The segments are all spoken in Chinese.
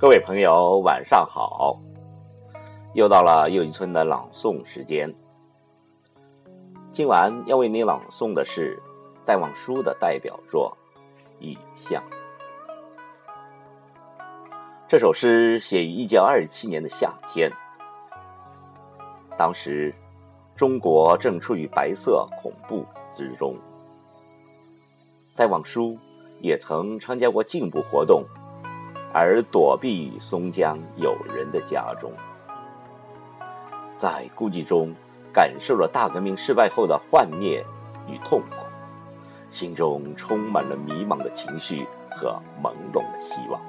各位朋友，晚上好！又到了又一村的朗诵时间。今晚要为你朗诵的是戴望舒的代表作《雨巷》。这首诗写于一九二七年的夏天，当时中国正处于白色恐怖之中。戴望舒也曾参加过进步活动，而躲避松江友人的家中，在孤寂中感受了大革命失败后的幻灭与痛苦，心中充满了迷茫的情绪和朦胧的希望。《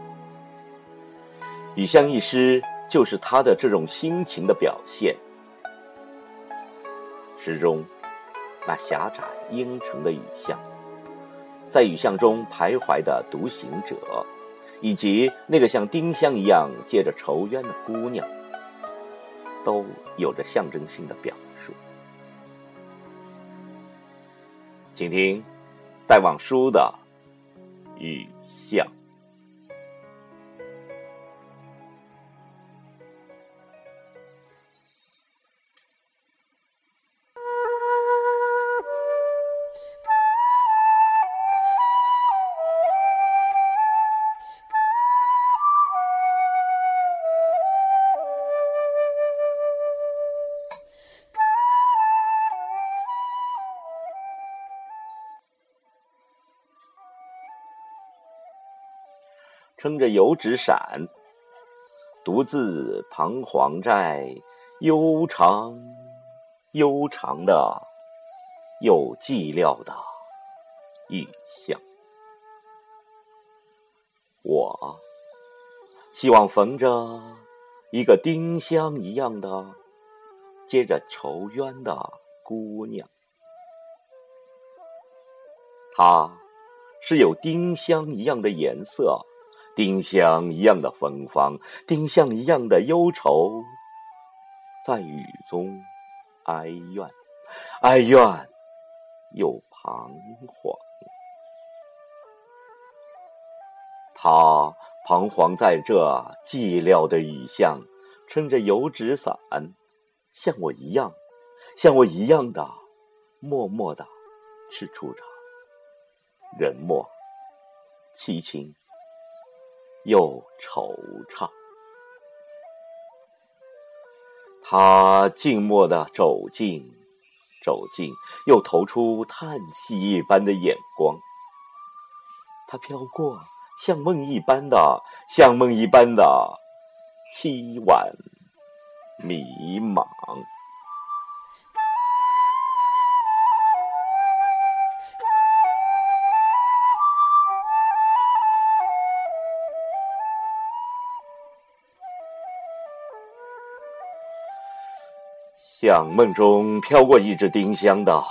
雨巷》一诗就是他的这种心情的表现。诗中那狭窄阴沉的雨巷。在雨巷中徘徊的独行者，以及那个像丁香一样借着愁冤的姑娘，都有着象征性的表述。请听戴望舒的《雨巷》。撑着油纸伞，独自彷徨在悠长、悠长的、又寂寥的雨巷。我希望逢着一个丁香一样的、结着愁冤的姑娘，她是有丁香一样的颜色。丁香一样的芬芳，丁香一样的忧愁，在雨中哀怨，哀怨又彷徨。他彷徨在这寂寥的雨巷，撑着油纸伞，像我一样，像我一样的，默默的吃出着人默凄清。又惆怅，他静默地走近，走近，又投出叹息一般的眼光。他飘过，像梦一般的，像梦一般的凄婉迷茫。像梦中飘过一只丁香的，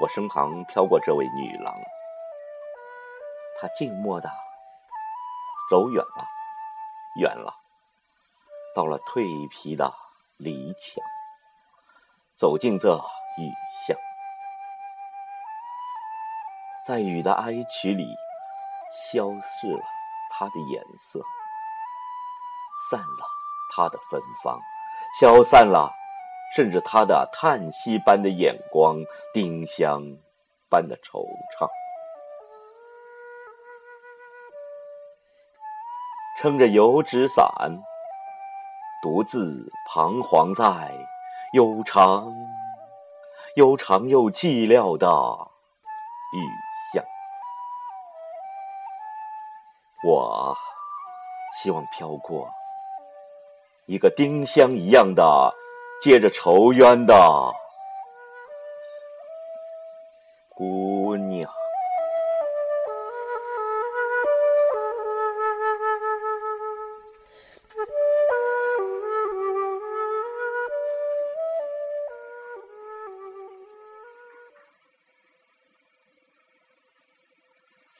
我身旁飘过这位女郎，她静默的走远了，远了，到了蜕皮的篱墙，走进这雨巷，在雨的哀曲里，消逝了她的颜色，散了她的芬芳。消散了，甚至他的叹息般的眼光，丁香般的惆怅，撑着油纸伞，独自彷徨在悠长、悠长又寂寥的雨巷。我希望飘过。一个丁香一样的，结着愁冤的姑娘。